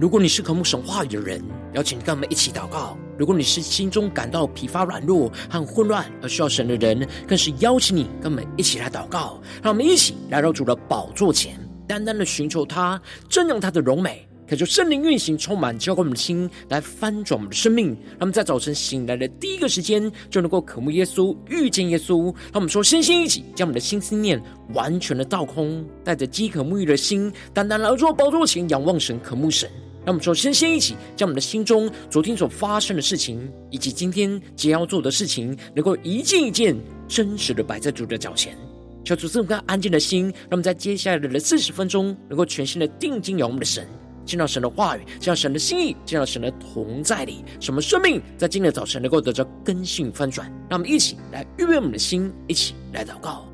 如果你是渴慕神话语的人，邀请你跟我们一起祷告；如果你是心中感到疲乏、软弱和混乱而需要神的人，更是邀请你跟我们一起来祷告。让我们一起来到主的宝座前，单单的寻求他，正仰他的荣美。可就圣灵运行，充满浇灌我们的心，来翻转我们的生命。让我们在早晨醒来的第一个时间，就能够渴慕耶稣，遇见耶稣。让我们说，身心一起，将我们的心思念完全的倒空，带着饥渴沐浴的心，单单来到宝座前，仰望神，渴慕神。让我们说，身心一起，将我们的心中昨天所发生的事情，以及今天将要做的事情，能够一件一件真实的摆在主的脚前。求主赐我们安静的心，让我们在接下来的四十分钟，能够全心的定睛仰望我们的神。见到神的话语，见到神的心意，见到神的同在里，什么生命在今天的早晨能够得到更新翻转？让我们一起来预备我们的心，一起来祷告。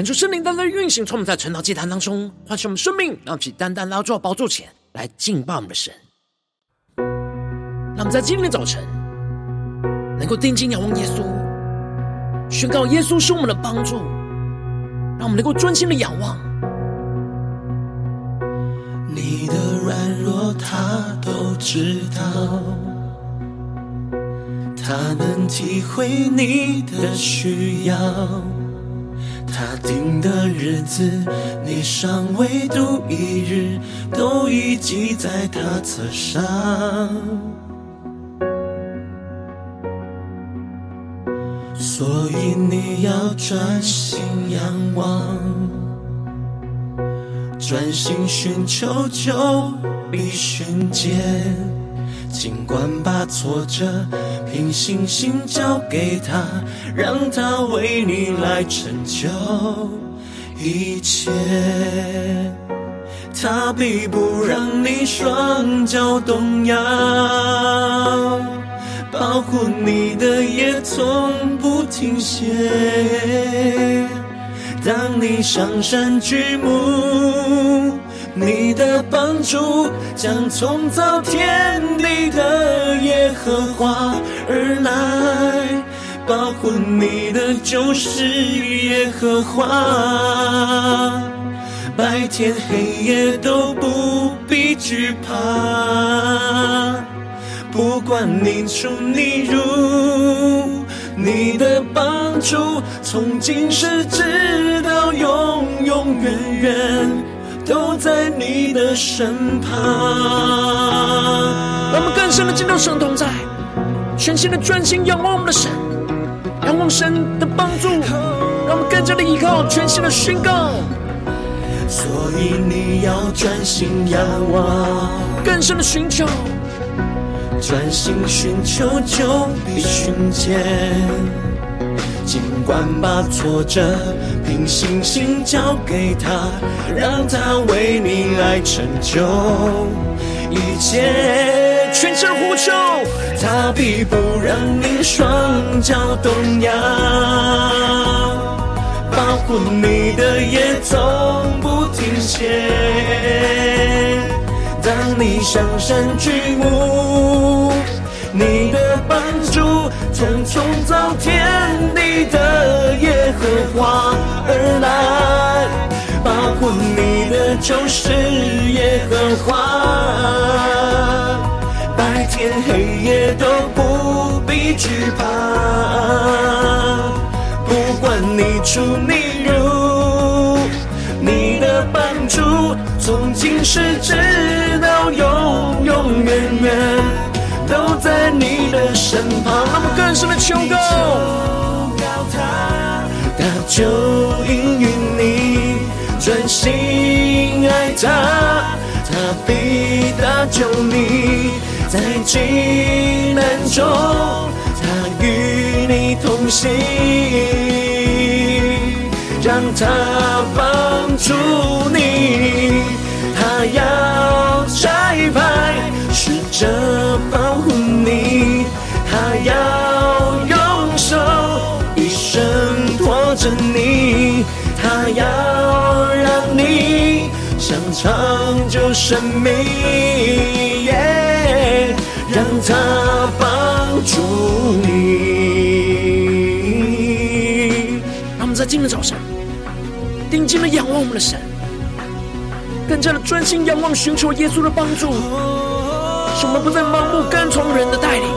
恳求圣灵单单运行，从我们在晨祷祭坛当中唤醒我们生命，让我们单单来到宝座前来敬拜我们的神。让我们在今天早晨能够定睛仰望耶稣，宣告耶稣是我们的帮助，让我们能够专心的仰望。你的软弱他都知道，他能体会你的需要。他定的日子，你尚未度一日，都已记在他册上。所以你要专心仰望，专心寻求，就必寻见。尽管把挫折凭信心交给他，让他为你来成就一切。他必不让你双脚动摇，保护你的也从不停歇。当你上山举目。你的帮助将从造天地的耶和华而来，保护你的就是耶和华，白天黑夜都不必惧怕，不管你出你入，你的帮助从今世直到永永远远。都在你的身旁。让我们更深的进入神同在，全新的专心仰望我们的神，仰望神的帮助，让我们更加的依靠，全新的宣告。所以你要专心仰望，更深的寻求，专心寻求就必寻见。尽管把挫折凭信心交给他，让他为你来成就一切。全身呼求，他必不让你双脚动摇，保护你的也从不停歇。当你上山举目，你的帮助。从创造天地的耶和华而来，保护你的就是耶和华，白天黑夜都不必惧怕，不管你出你入，你的帮助从今世直到永永远远。身旁，那么更深的求告，他就应允你，专心爱他，他必搭救你，在急难中，他与你同行，让他帮助你，他要差派。试着保护你，一生托着你，他要让你想长久生命让他帮助你。让我们在今天早上定睛的仰望我们的神，更加的专心仰望，寻求耶稣的帮助。使我们不再盲目跟从人的带领，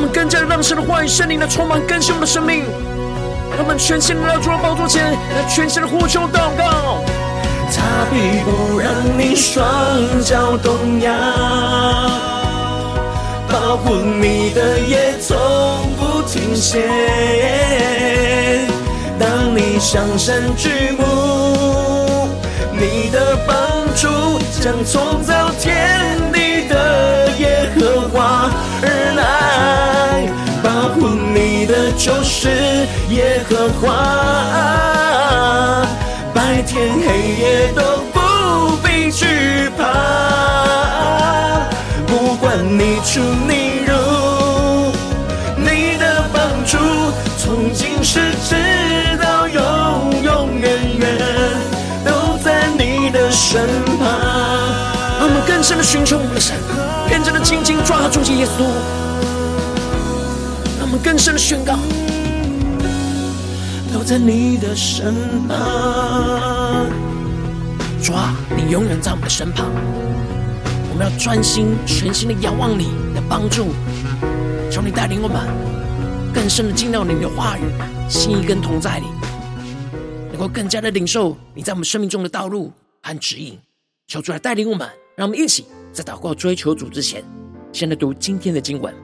他们更加让神的话语、圣灵的充满更新我们的生命。他们全心的来到主的宝座前，来全心的呼求祷告。他必不让你双脚动摇，保护你的也从不停歇。当你向山举目，你的帮助将从就是耶和华，白天黑夜都不必惧怕，不管你出你入，你的帮助从今世直到永永远远都在你的身旁。让我们更深的寻求我们的神，更加的紧紧抓住耶稣。更深的宣告，都在你的身旁。主啊，你永远在我们的身旁。我们要专心全心的仰望你的帮助，求你带领我们更深的进到你的话语、心意跟同在里，能够更加的领受你在我们生命中的道路和指引。求主来带领我们。让我们一起在祷告追求主之前，先来读今天的经文。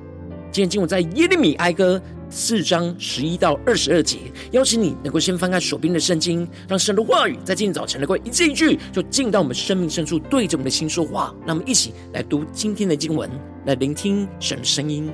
今天经文在耶利米哀歌四章十一到二十二节。邀请你能够先翻开手边的圣经，让神的话语在今天早晨能够一字一句，就进到我们生命深处，对着我们的心说话。让我们一起来读今天的经文，来聆听神的声音。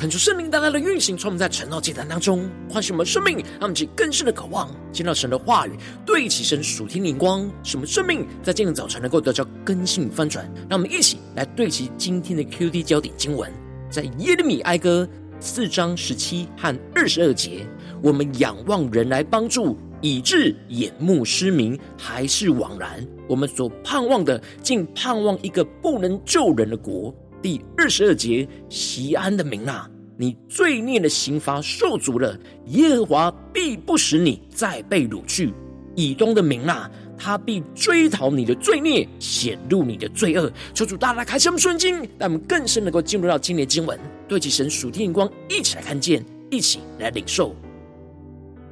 恳求圣灵大大的运行，从我们在晨祷祭坛当中唤醒我们生命，让我们起更深的渴望，见到神的话语，对齐神属天灵光，使我们生命在今天早晨能够得到更新翻转。让我们一起来对齐今天的 QD 焦点经文，在耶利米哀歌四章十七和二十二节。我们仰望人来帮助，以致眼目失明，还是枉然。我们所盼望的，竟盼望一个不能救人的国。第二十二节，锡安的民哪，你罪孽的刑罚受足了，耶和华必不使你再被掳去。以东的民哪，他必追讨你的罪孽，显露你的罪恶。求主大大开箱圣经，让我们更深能够进入到今年经文，对齐神属天的光，一起来看见，一起来领受。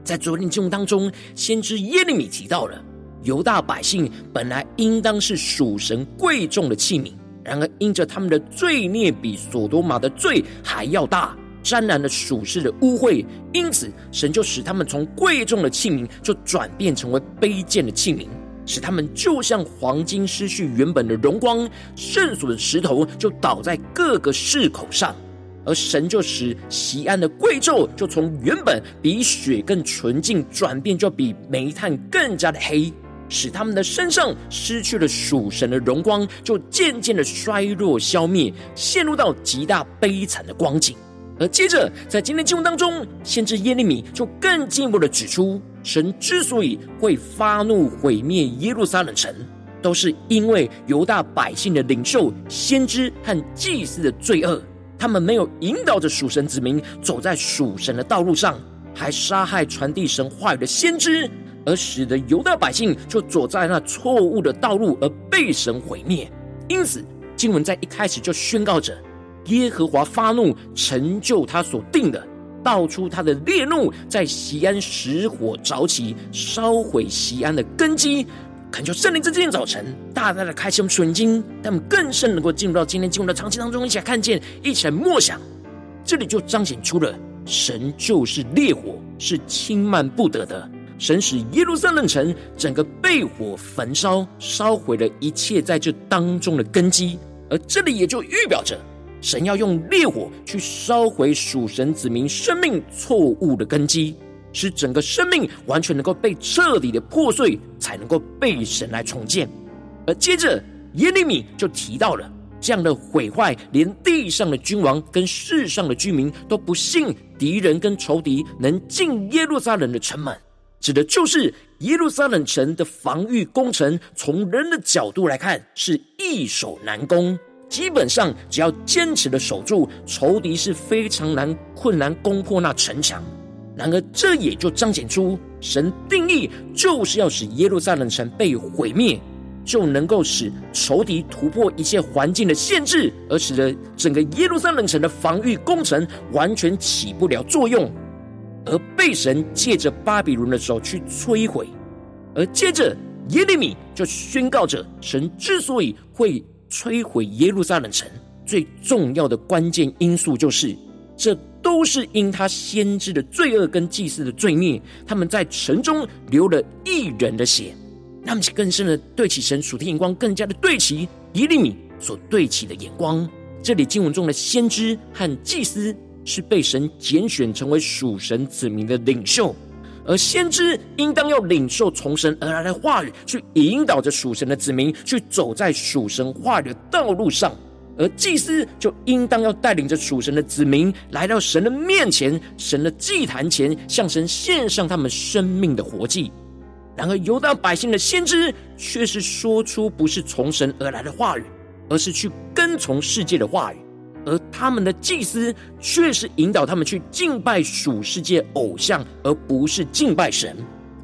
在昨天经文当中，先知耶利米提到了犹大百姓本来应当是属神贵重的器皿，然而因着他们的罪孽比所多玛的罪还要大，沾染了属世的污秽，因此神就使他们从贵重的器皿就转变成为卑贱的器皿，使他们就像黄金失去原本的荣光，圣所的石头就倒在各个市口上。而神就使西安的贵胄，就从原本比雪更纯净，转变就比煤炭更加的黑，使他们的身上失去了属神的荣光，就渐渐的衰弱消灭，陷入到极大悲惨的光景。而接着在今天经文当中，先知耶利米就更进一步的指出，神之所以会发怒毁灭耶路撒冷城，都是因为犹大百姓的领袖、先知和祭司的罪恶。他们没有引导着属神子民走在属神的道路上，还杀害传递神话语的先知，而使得犹大百姓就走在那错误的道路而被神毁灭。因此，经文在一开始就宣告着：耶和华发怒，成就他所定的，道出他的烈怒，在西安石火着起，烧毁西安的根基。恳求圣灵在今天早晨大大的开启我们属灵眼睛，让我们更深能够进入到今天经文的场景当中，一起来看见，一起来默想。这里就彰显出了神就是烈火，是轻慢不得的。神使耶路撒冷城整个被火焚烧，烧毁了一切在这当中的根基。而这里也就预表着神要用烈火去烧毁属神子民生命错误的根基。使整个生命完全能够被彻底的破碎，才能够被神来重建。而接着耶利米就提到了这样的毁坏，连地上的君王跟世上的居民都不信敌人跟仇敌能进耶路撒冷的城门，指的就是耶路撒冷城的防御工程。从人的角度来看，是易守难攻，基本上只要坚持的守住，仇敌是非常难困难攻破那城墙。然而，这也就彰显出神定义就是要使耶路撒冷城被毁灭，就能够使仇敌突破一切环境的限制，而使得整个耶路撒冷城的防御工程完全起不了作用，而被神借着巴比伦的手去摧毁。而接着耶利米就宣告着，神之所以会摧毁耶路撒冷城，最重要的关键因素就是这。都是因他先知的罪恶跟祭司的罪孽，他们在城中流了一人的血，让我们更深的对齐神属天眼光，更加的对齐耶利米所对齐的眼光。这里经文中的先知和祭司是被神拣选成为属神子民的领袖，而先知应当要领受从神而来的话语，去引导着属神的子民去走在属神话语的道路上。而祭司就应当要带领着属神的子民来到神的面前，神的祭坛前，向神献上他们生命的活祭。然而犹大百姓的先知却是说出不是从神而来的话语，而是去跟从世界的话语；而他们的祭司却是引导他们去敬拜属世界偶像，而不是敬拜神。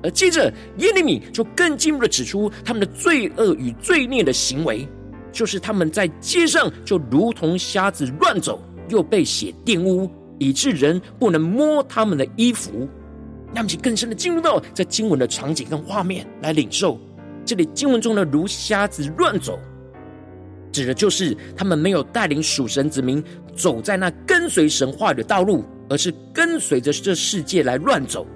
而接着耶利米就更进一步的指出他们的罪恶与罪孽的行为。就是他们在街上就如同瞎子乱走，又被血玷污，以致人不能摸他们的衣服。让我们更深的进入到这经文的场景跟画面来领受。这里经文中的“如瞎子乱走”，指的就是他们没有带领属神子民走在那跟随神话语的道路，而是跟随着这世界来乱走。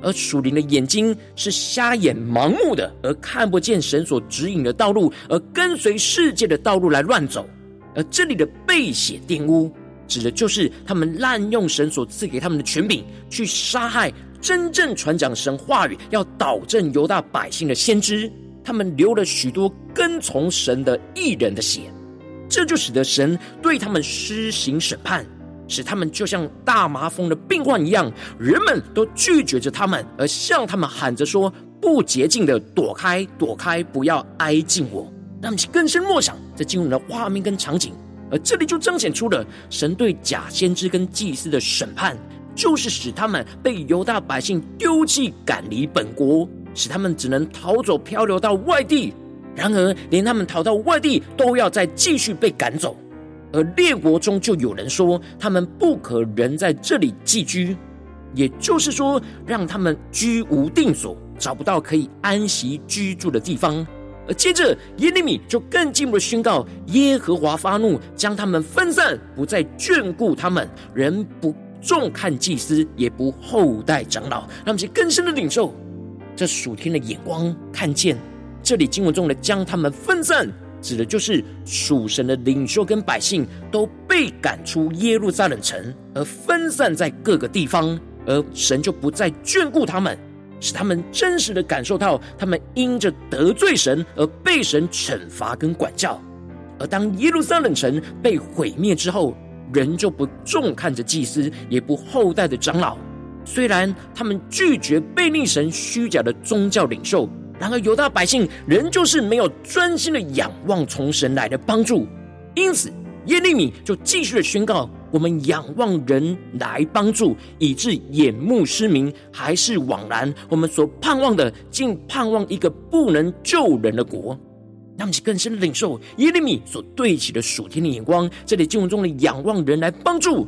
而属灵的眼睛是瞎眼盲目的，而看不见神所指引的道路，而跟随世界的道路来乱走。而这里的被血玷污，指的就是他们滥用神所赐给他们的权柄，去杀害真正传讲神话语、要导正犹大百姓的先知。他们流了许多跟从神的异人的血，这就使得神对他们施行审判，使他们就像大麻风的病患一样，人们都拒绝着他们，而向他们喊着说：“不洁净的，躲开，躲开，不要挨近我。”让其更深默想这进入的画面跟场景。而这里就彰显出了神对假先知跟祭司的审判，就是使他们被犹大百姓丢弃赶离本国，使他们只能逃走漂流到外地。然而，连他们逃到外地，都要再继续被赶走。而列国中就有人说，他们不可仍在这里寄居，也就是说，让他们居无定所，找不到可以安息居住的地方。而接着，耶利米就更进一步的宣告：耶和华发怒，将他们分散，不再眷顾他们，人不重看祭司，也不厚待长老。让我们更深的领受这属天的眼光，看见这里经文中的将他们分散，指的就是属神的领袖跟百姓都被赶出耶路撒冷城，而分散在各个地方，而神就不再眷顾他们。使他们真实的感受到，他们因着得罪神而被神惩罚跟管教。而当耶路撒冷城被毁灭之后，人就不重看着祭司，也不厚待的长老。虽然他们拒绝背逆神虚假的宗教领袖，然而犹大百姓仍旧是没有专心的仰望从神来的帮助。因此，耶利米就继续的宣告。我们仰望人来帮助，以致眼目失明，还是枉然。我们所盼望的，竟盼望一个不能救人的国。让我们更深的领受耶利米所对齐的属天的眼光。这里经文中的仰望人来帮助，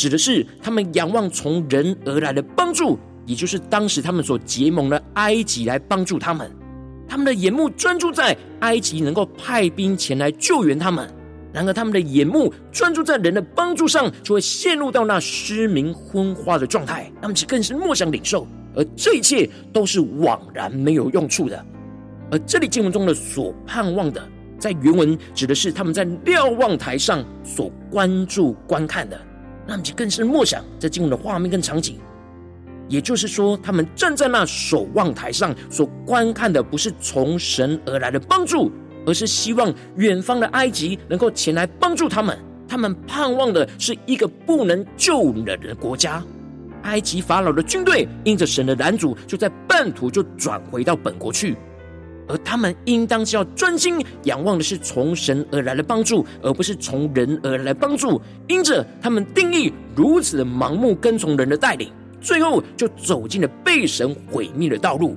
指的是他们仰望从人而来的帮助，也就是当时他们所结盟的埃及来帮助他们。他们的眼目专注在埃及能够派兵前来救援他们。然而，他们的眼目专注在人的帮助上，就会陷入到那失明昏花的状态。他们其实更是默想领受，而这一切都是枉然没有用处的。而这里经文中的所盼望的，在原文指的是他们在瞭望台上所关注观看的。那么，其实更是默想这经文的画面跟场景。也就是说，他们站在那守望台上所观看的，不是从神而来的帮助。而是希望远方的埃及能够前来帮助他们，他们盼望的是一个不能救人的国家。埃及法老的军队因着神的拦阻，就在半途就转回到本国去。而他们应当是要专心仰望的是从神而来的帮助，而不是从人而来的帮助。因着他们定义如此的盲目跟从人的带领，最后就走进了被神毁灭的道路。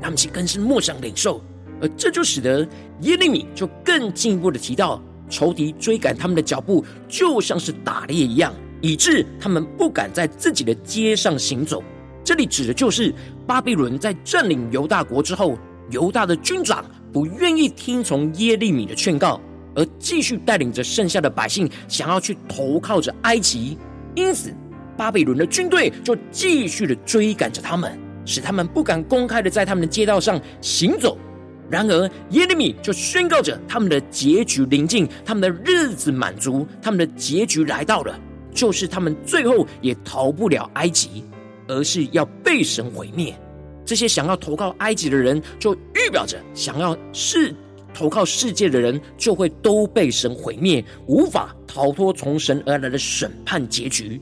他们是更是默想领受。而这就使得耶利米就更进一步的提到，仇敌追赶他们的脚步，就像是打猎一样，以致他们不敢在自己的街上行走。这里指的就是巴比伦在占领犹大国之后，犹大的军长不愿意听从耶利米的劝告，而继续带领着剩下的百姓想要去投靠着埃及，因此巴比伦的军队就继续的追赶着他们，使他们不敢公开的在他们的街道上行走。然而，耶利米就宣告着他们的结局临近，他们的日子满足，他们的结局来到了，就是他们最后也逃不了埃及，而是要被神毁灭。这些想要投靠埃及的人，就预表着想要是投靠世界的人，就会都被神毁灭，无法逃脱从神而来的审判结局。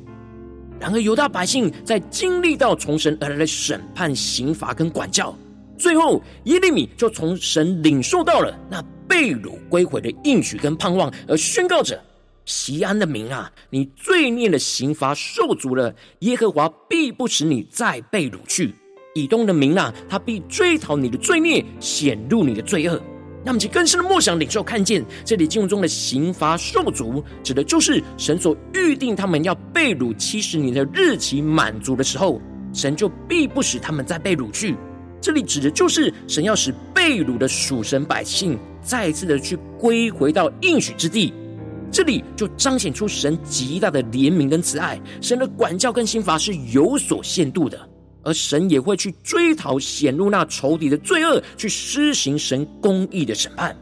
然而，犹大百姓在经历到从神而来的审判、刑罚跟管教。最后，耶利米就从神领受到了那被掳归回的应许跟盼望，而宣告着：西安的民啊，你罪孽的刑罚受足了，耶和华必不使你再被掳去。以东的民啊，他必追讨你的罪孽，显露你的罪恶。那么，其更深的梦想领受看见，这里经文中的刑罚受足，指的就是神所预定他们要被掳七十年的日期满足的时候，神就必不使他们再被掳去。这里指的就是神要使被掳的属神百姓再次的去归回到应许之地，这里就彰显出神极大的怜悯跟慈爱，神的管教跟刑罚是有所限度的，而神也会去追讨显露那仇敌的罪恶，去施行神公义的审判。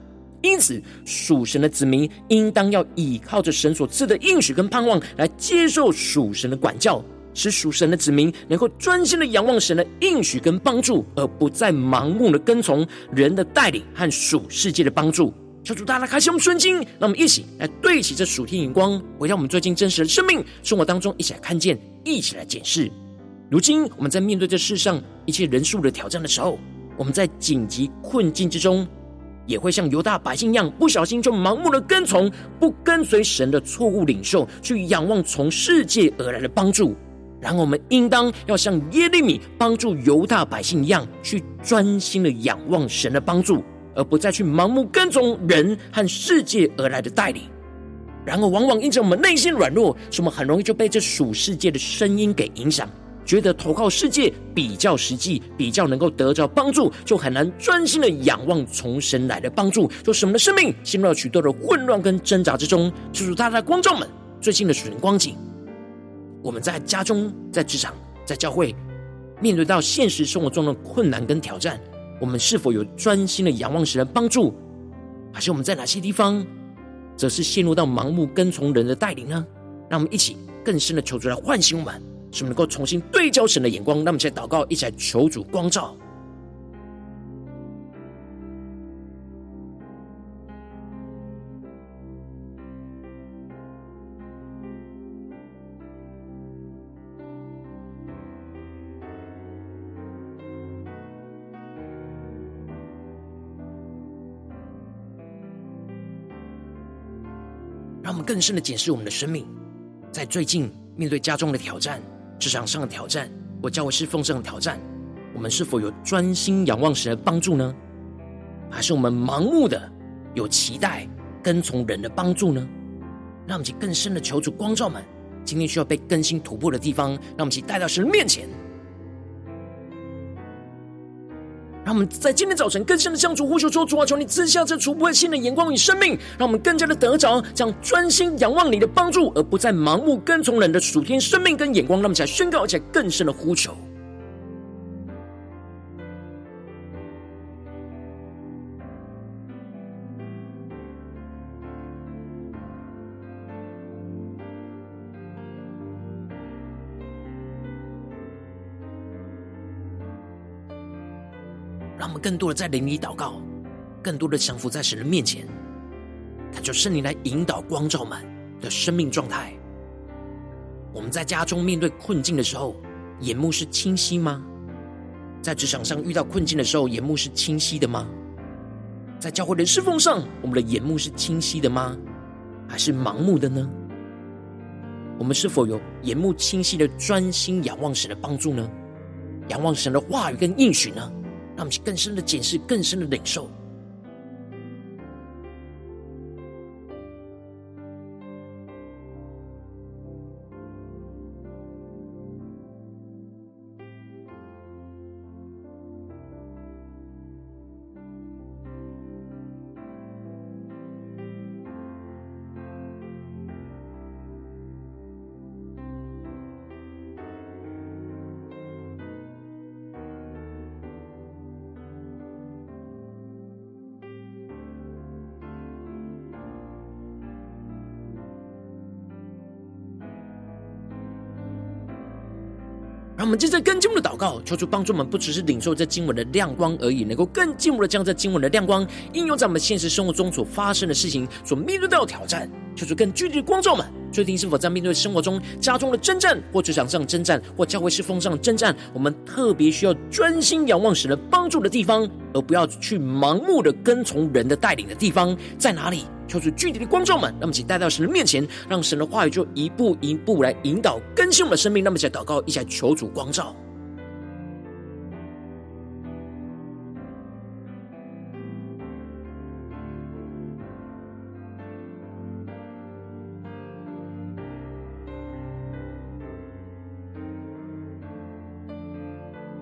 因此，属神的子民应当要倚靠着神所赐的应许跟盼望，来接受属神的管教，使属神的子民能够专心的仰望神的应许跟帮助，而不再盲目的跟从人的带领和属世界的帮助。求主大家开心我们顺经，让我们一起来对齐这属天眼光，回到我们最近真实的生命生活当中，一起来看见，一起来检视。如今我们在面对这世上一切人数的挑战的时候，我们在紧急困境之中，也会像犹大百姓一样，不小心就盲目的跟从，不跟随神的错误领袖，去仰望从世界而来的帮助。然后我们应当要像耶利米帮助犹大百姓一样，去专心的仰望神的帮助。而不再去盲目跟从人和世界而来的带领，然而往往因着我们内心软弱，使我们很容易就被这属世界的声音给影响，觉得投靠世界比较实际，比较能够得着帮助，就很难专心的仰望从神来的帮助，就使我们的生命陷入了许多的混乱跟挣扎之中。求主大大光照们最近的属灵光景，我们在家中、在职场、在教会，面对到现实生活中的困难跟挑战。我们是否有专心的仰望神的帮助，还是我们在哪些地方，则是陷入到盲目跟从人的带领呢？让我们一起更深的求主来唤醒我们，使我们能够重新对焦神的眼光。让我们在祷告，一起来求主光照。让我们更深的检视我们的生命，在最近面对家中的挑战、职场上的挑战、或教会侍奉上的挑战，我们是否有专心仰望神的帮助呢？还是我们盲目的有期待跟从人的帮助呢？让我们去更深的求主光照们，今天需要被更新突破的地方，让我们去带到神面前。让我们在今天早晨更深的向主呼求说：主啊，求你赐下这突破性的眼光与生命，让我们更加的得着将专心仰望你的帮助，而不再盲目跟从人的属天生命跟眼光。让我们起来宣告，而且更深的呼求。让我们更多的在灵里祷告，更多的降服在神的面前，他就圣灵来引导光照们的生命状态。我们在家中面对困境的时候，眼目是清晰吗？在职场上遇到困境的时候，眼目是清晰的吗？在教会的侍奉上，我们的眼目是清晰的吗？还是盲目的呢？我们是否有眼目清晰的专心仰望神的帮助呢？仰望神的话语跟应许呢？让我们去更深的检视，更深的领受。们接着更进一步的祷告，求主帮助我们，不只是领受这经文的亮光而已，能够更进一步的将这经文的亮光应用在我们现实生活中所发生的事情、所面对到的挑战。求主更具体的光照们，最近是否在面对生活中家中的征战，或职场上征战，或教会侍奉上征战？我们特别需要专心仰望神的帮助的地方，而不要去盲目的跟从人的带领的地方，在哪里？求主具体的光照们，那么请带到神的面前，让神的话语就一步一步来引导更新我们的生命。那么，在祷告，一起来求主光照，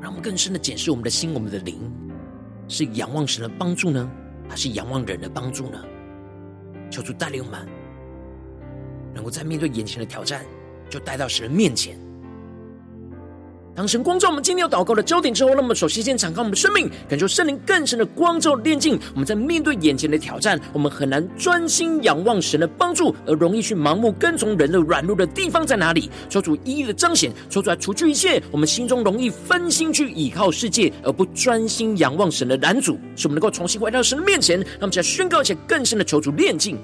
让我们更深的检视我们的心，我们的灵，是仰望神的帮助呢，还是仰望人的帮助呢？求主带领我们，能够在面对眼前的挑战，就带到神面前，当神光照我们今天要祷告的焦点之后，那么首先先敞开我们的生命，感受圣灵更深的光照炼净。我们在面对眼前的挑战，我们很难专心仰望神的帮助，而容易去盲目跟从人的软弱的地方在哪里？求主一一的彰显，求主来除去一切我们心中容易分心去倚靠世界而不专心仰望神的拦阻，使我们能够重新回到神的面前。让我们再宣告一些更深的求主炼净。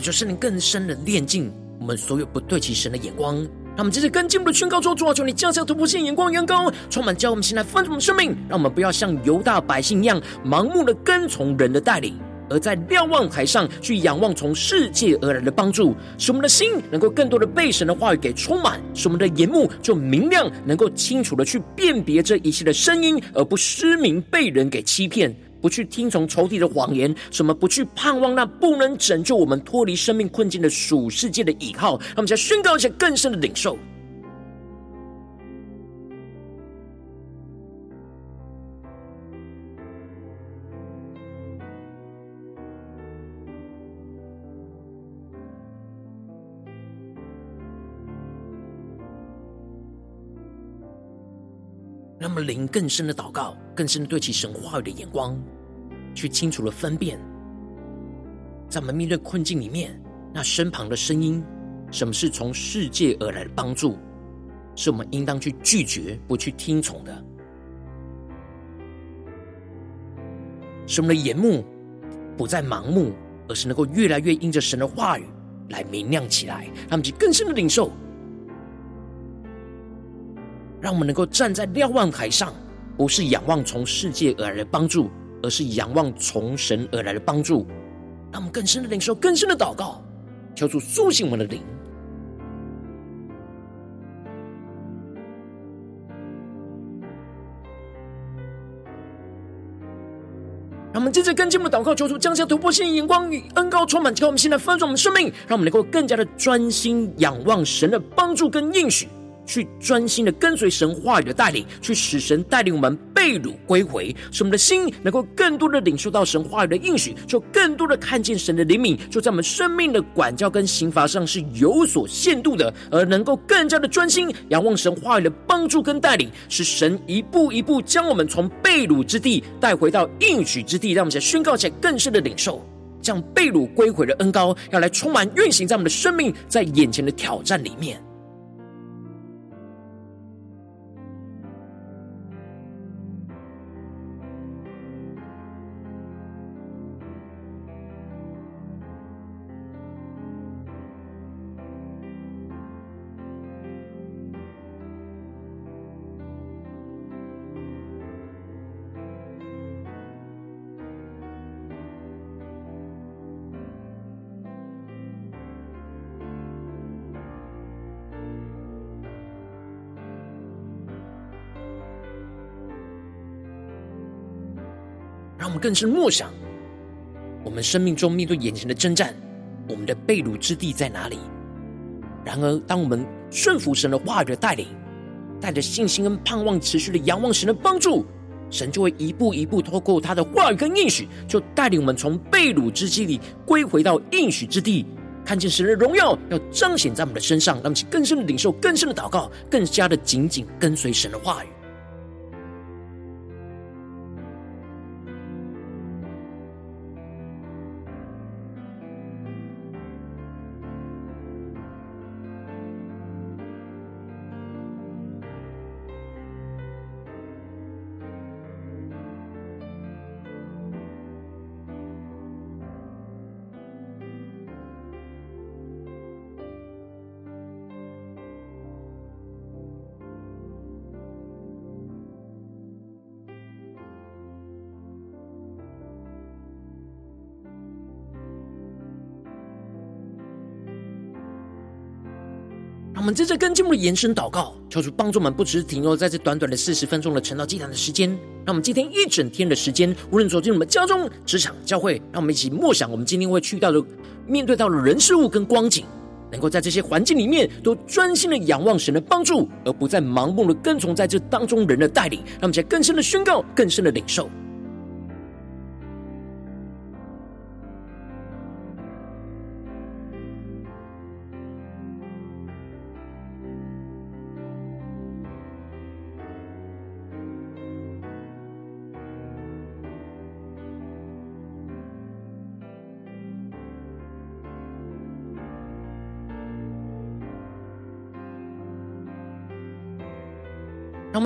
感受圣灵更深的炼净我们所有不对齐神的眼光，让我们接着更进一步的宣告说：主啊，求你降下突破性眼光，远高，充满教我们现在丰盛的生命，让我们不要像犹大百姓一样，盲目的跟从人的带领，而在瞭望台上去仰望从世界而来的帮助，使我们的心能够更多的被神的话语给充满，使我们的眼目就明亮，能够清楚的去辨别这一切的声音，而不失明被人给欺骗。不去听从仇敌的谎言，什么不去盼望那不能拯救我们脱离生命困境的属世界的倚靠，让我们再宣告一下更深的领受。们灵更深的祷告，更深的对其神话语的眼光，去清楚的分辨，在我们面对困境里面，那身旁的声音，什么是从世界而来的帮助，是我们应当去拒绝、不去听从的。使我们的眼目不再盲目，而是能够越来越因着神的话语来明亮起来，让我们去更深的领受。让我们能够站在瞭望台上，不是仰望从世界而来的帮助，而是仰望从神而来的帮助。让我们更深的领受，更深的祷告，求主苏醒我们的灵。让我们接着跟进我们的祷告，求主降下突破性的眼光与恩膏充满，叫我们现在翻转我们生命，让我们能够更加的专心仰望神的帮助跟应许。去专心的跟随神话语的带领，去使神带领我们被掳归回，使我们的心能够更多的领受到神话语的应许，就更多的看见神的怜悯，就在我们生命的管教跟刑罚上是有所限度的，而能够更加的专心仰望神话语的帮助跟带领，使神一步一步将我们从被掳之地带回到应许之地，让我们在宣告起来更深的领受，这样被掳归回的恩膏要来充满运行在我们的生命，在眼前的挑战里面。我们更深默想，我们生命中面对眼前的征战，我们的被掳之地在哪里？然而，当我们顺服神的话语的带领，带着信心跟盼望，持续的仰望神的帮助，神就会一步一步透过他的话语跟应许，就带领我们从被掳之地里归回到应许之地，看见神的荣耀要彰显在我们的身上，让其更深的领受、更深的祷告，更加的紧紧跟随神的话语。我们接着跟进一步的延伸祷告，求主帮助我们，不只是停留在这短短的四十分钟的晨祷祭坛的时间。让我们今天一整天的时间，无论走进我们家中、职场、教会，让我们一起默想我们今天会去到的、面对到的人事物跟光景，能够在这些环境里面都专心的仰望神的帮助，而不再盲目的跟从在这当中人的带领。让我们在更深的宣告、更深的领受。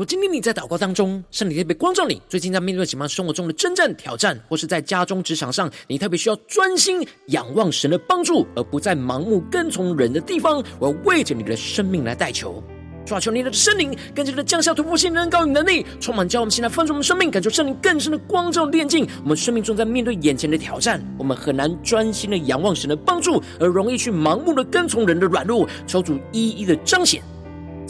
我今天你在祷告当中，圣灵特别光照你，最近在面对什么生活中的征战挑战，或是在家中职场上，你特别需要专心仰望神的帮助，而不再盲目跟从人的地方，我要为着你的生命来代求，抓求你的圣灵，更加的降下突破性的恩膏与能力，充满叫我们现在丰盛的生命，感受圣灵更深的光照炼净。我们生命中在面对眼前的挑战，我们很难专心的仰望神的帮助，而容易去盲目的跟从人的软弱，求主一一的彰显。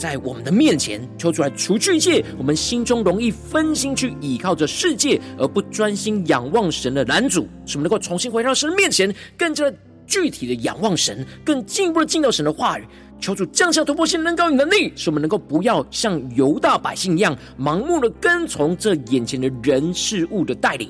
在我们的面前，求主来除去一切我们心中容易分心去倚靠着世界而不专心仰望神的拦阻，使我们能够重新回到神的面前，更加具体的仰望神，更进一步的进到神的话语。求主降下突破性能高与能力，使我们能够不要像犹大百姓一样，盲目的跟从这眼前的人事物的带领，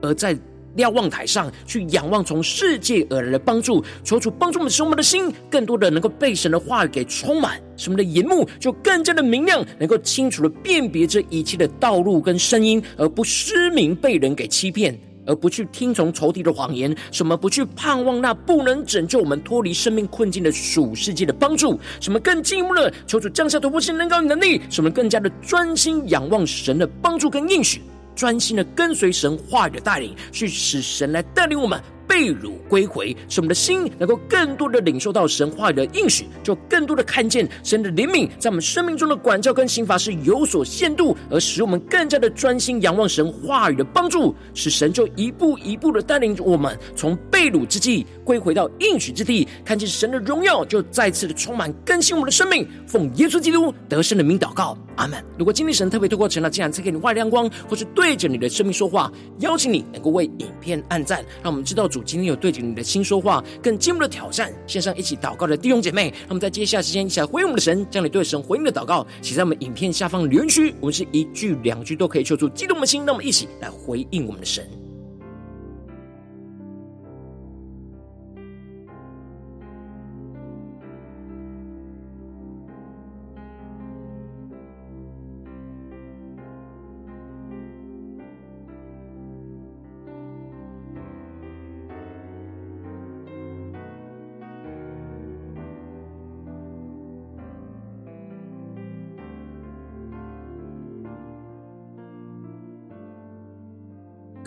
而在。瞭望台上去仰望从世界而来的帮助，求主帮助我们，使我们的心更多的能够被神的话语给充满，使我们的眼目就更加的明亮，能够清楚的辨别这一切的道路跟声音，而不失明被人给欺骗，而不去听从仇敌的谎言，什么不去盼望那不能拯救我们脱离生命困境的属世界的帮助，什么更进一步的求主降下突破性能高能力，使我们更加的专心仰望神的帮助跟应许。专心的跟随神话语的带领，去使神来带领我们。被掳归回，使我们的心能够更多的领受到神话语的应许，就更多的看见神的怜悯在我们生命中的管教跟刑罚是有所限度，而使我们更加的专心仰望神话语的帮助，使神就一步一步的带领我们从被掳之地归回到应许之地，看见神的荣耀，就再次的充满更新我们的生命。奉耶稣基督得胜的名祷告，阿门。如果今天神特别透过晨祷，竟然赐给你外亮光，或是对着你的生命说话，邀请你能够为影片按赞，让我们知道。主今天有对着你的心说话，更进一步的挑战，线上一起祷告的弟兄姐妹，那么在接下来时间一起来回应我们的神，将你对神回应的祷告写在我们影片下方留言区，我们是一句两句都可以求助激动的心，那么一起来回应我们的神。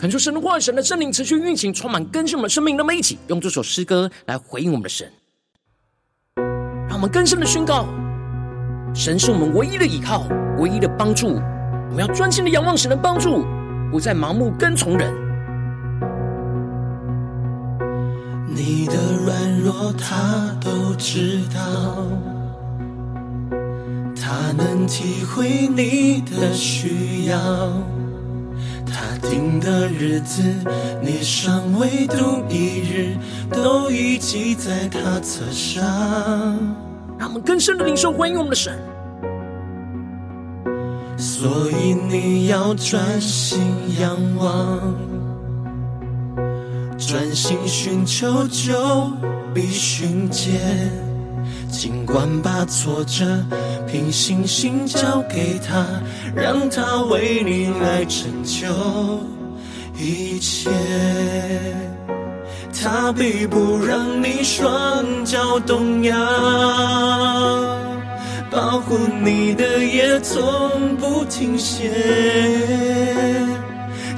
恳求神的话语，神的圣灵持续运行，充满更新我们的生命。那么，一起用这首诗歌来回应我们的神，让我们更深的宣告：神是我们唯一的依靠，唯一的帮助。我们要专心的仰望神的帮助，不再盲目跟从人。你的软弱他都知道，他能体会你的需要。他定的日子，你尚未度一日，都已记在他册上。让我们更深的领受，欢迎我们的神。所以你要专心仰望，专心寻求就必寻见。尽管把挫折凭信心交给他，让他为你来成就一切。他必不让你双脚动摇，保护你的也从不停歇。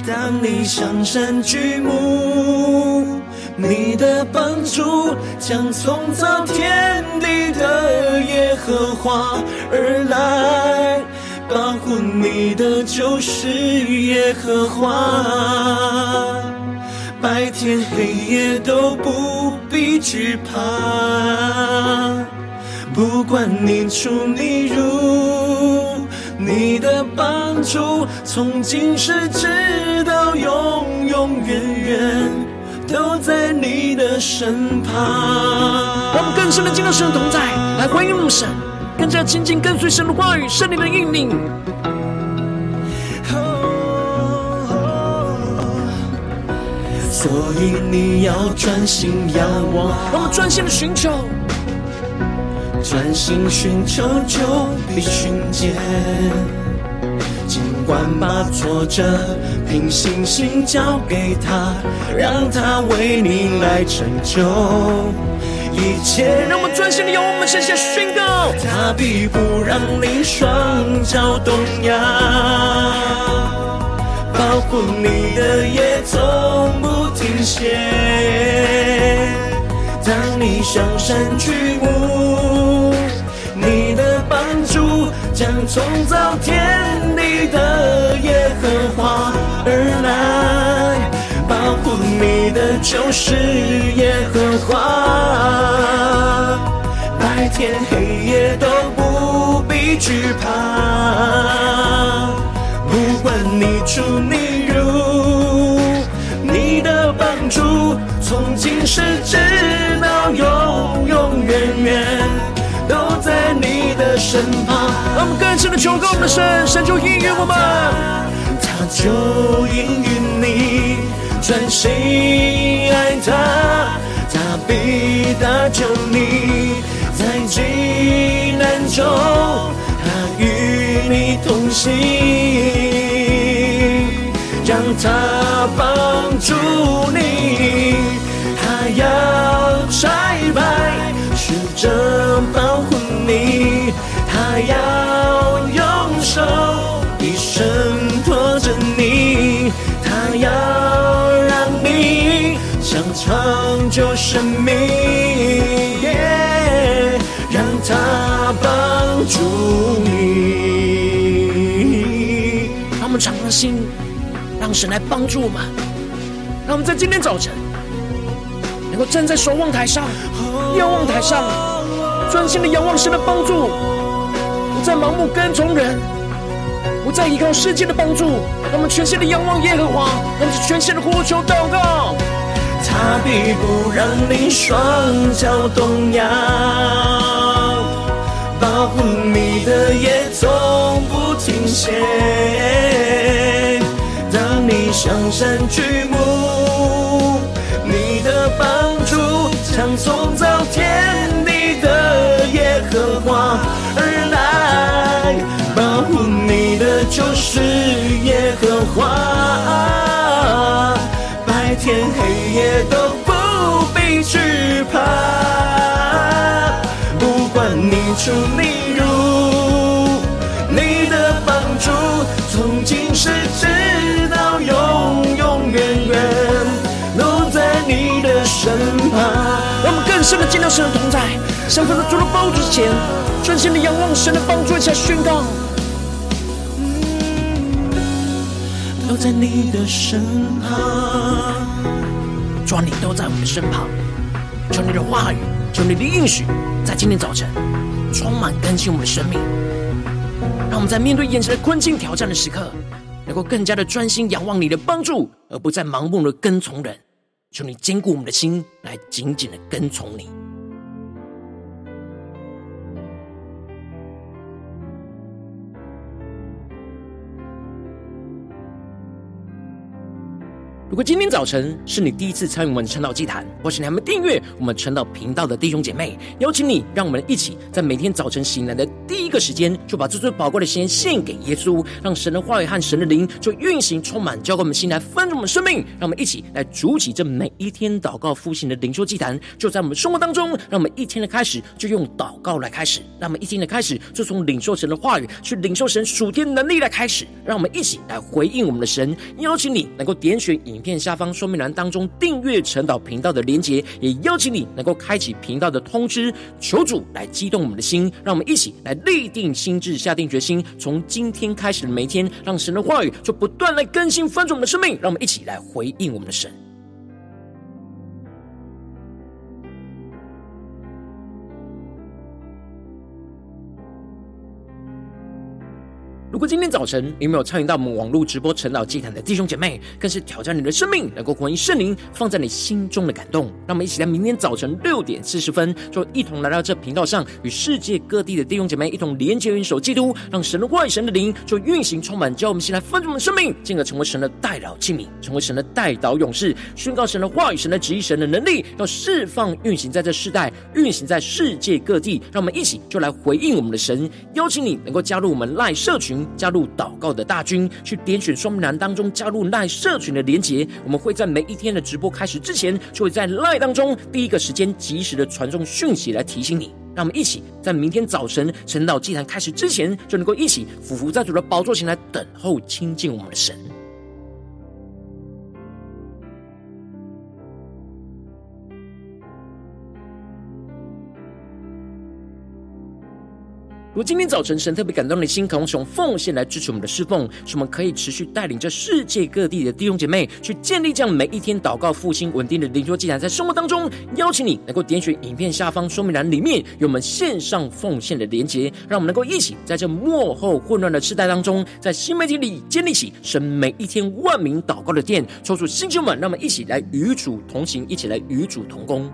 当你向山举目。你的帮助将从造天地的耶和华而来，保护你的就是耶和华，白天黑夜都不必惧怕，不管你出你入，你的帮助从今时直到永永远远。都在你的身旁。让我们更深的进入神的同在，来欢迎我们神，更加亲近跟随神的话语，圣灵的引领。所以你要专心仰望，让我们专心的寻求，专心寻求就必寻见。管把挫折凭信心交给他，让他为你来成就一切。让我们专心的用我们圣洁宣告，他必不让你双脚动摇，保护你的也从不停歇。当你向山举目，你的帮助将从造天地的耶和华而来，保护你的就是耶和华，白天黑夜都不必惧怕，不管你出你入，你的帮助从今时直到永永远远。身旁，让我们更深的求告我们的神，神就应允我们，他就应允你，专心爱他，他必搭救你，在急难中，他与你同行，让他帮助长久生命，yeah, 让他帮助你。让我们敞开心，让神来帮助我们，让我们在今天早晨。能够站在守望台上，瞭望台上，专心的仰望神的帮助，不再盲目跟从人，不再依靠世界的帮助，让我们全心的仰望耶和华，让我们全心的呼求祷告。他必不让你双脚动摇，保护你的也从不停歇。当你向山举目。你的帮助将从造天地的耶和华而来，保护你的就是耶和华，白天黑你出你如，你的帮助从今时直到永永远远都在。你的身旁，让我们更深的见到神的同在，像在主的宝座前，专心的仰望神的帮助，一起来宣告。都在你的身旁，主啊，你都在我们的身旁，求你的话语，求你的应许，在今天早晨充满更新我们的生命，让我们在面对眼前的困境挑战的时刻，能够更加的专心仰望你的帮助，而不再盲目的跟从人。求你坚固我们的心，来紧紧的跟从你。如果今天早晨是你第一次参与我们晨祷祭坛，或是你还没订阅我们晨祷频道的弟兄姐妹，邀请你，让我们一起在每天早晨醒来的第一个时间，就把这最宝贵的时间献给耶稣，让神。的话语和神。的灵就运行充满，交给我们心来丰盛我们生命。让我们一起来筑起这每一天祷告复兴的灵修祭坛，就在我们生活当中。让我们一天的开始就用祷告来开始，让我们一天的开始就从领受神的话语去领受神。属天能力来开始。让我们一起来回应我们的神。邀请你能够点选影片下方说明栏当中订阅晨祷频道的连结，也邀请你能够开启频道的通知，求主来激动我们的心，让我们一起来立定心智，下定决心，从今天开始的每一天，让神的话语就不断来更新翻转我们的生命，让我们一起来回应我们的神。如果今天早晨你没有参与到我们网络直播陈老祭坛的弟兄姐妹，更是挑战你的生命，能够回应圣灵放在你心中的感动。让我们一起在明天早晨六点四十分，就一同来到这频道上，与世界各地的弟兄姐妹一同连接、元首基督，让神的话语、神的灵就运行充满，叫我们先来分盛我们的生命，进而成为神的代祷器皿，成为神的代祷勇士，宣告神的话语、神的旨意、神的能力，要释放运行在这世代，运行在世界各地。让我们一起就来回应我们的神，邀请你能够加入我们赖社群。加入祷告的大军，去点选双木栏当中加入赖社群的连结。我们会在每一天的直播开始之前，就会在赖当中第一个时间及时的传送讯息来提醒你。让我们一起在明天早晨晨祷祭坛开始之前，就能够一起俯伏在主的宝座前来等候亲近我们的神。如今天早晨神特别感动你的心，渴望从奉献来支持我们的侍奉，使我们可以持续带领着世界各地的弟兄姐妹去建立这样每一天祷告复兴稳定的灵修祭坛，在生活当中，邀请你能够点选影片下方说明栏里面有我们线上奉献的连结，让我们能够一起在这幕后混乱的世代当中，在新媒体里建立起神每一天万名祷告的殿，抽出新兄们，让我们一起来与主同行，一起来与主同工。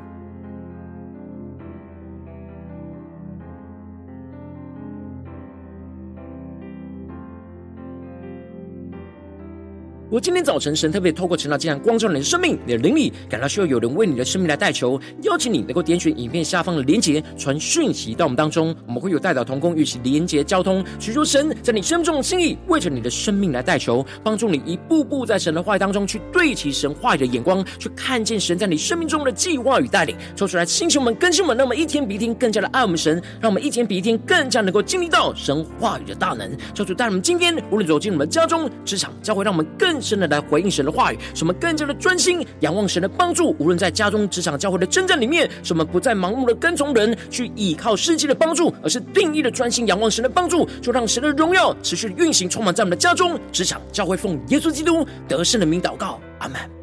我今天早晨，神特别透过晨祷祭坛光照你的生命，你的灵里感到需要有人为你的生命来代求，邀请你能够点选影片下方的连结，传讯息到我们当中，我们会有代祷同工与其连结交通，寻求神在你生命中的心意，为着你的生命来代求，帮助你一步步在神的话语当中去对齐神话语的眼光，去看见神在你生命中的计划与带领，抽出来星球们更新们，让我们一天比一天更加的爱我们神，让我们一天比一天更加能够经历到神话语的大能。求主带我们今天无论走进我们家中、职场、教会，让我们更。深的来回应神的话语，使我们更加的专心仰望神的帮助。无论在家中、职场、教会的征战里面，使我们不再盲目的跟从人去依靠世界的帮助，而是定义的专心仰望神的帮助，就让神的荣耀持续运行，充满在我们的家中、职场、教会，奉耶稣基督得胜的名祷告，阿门。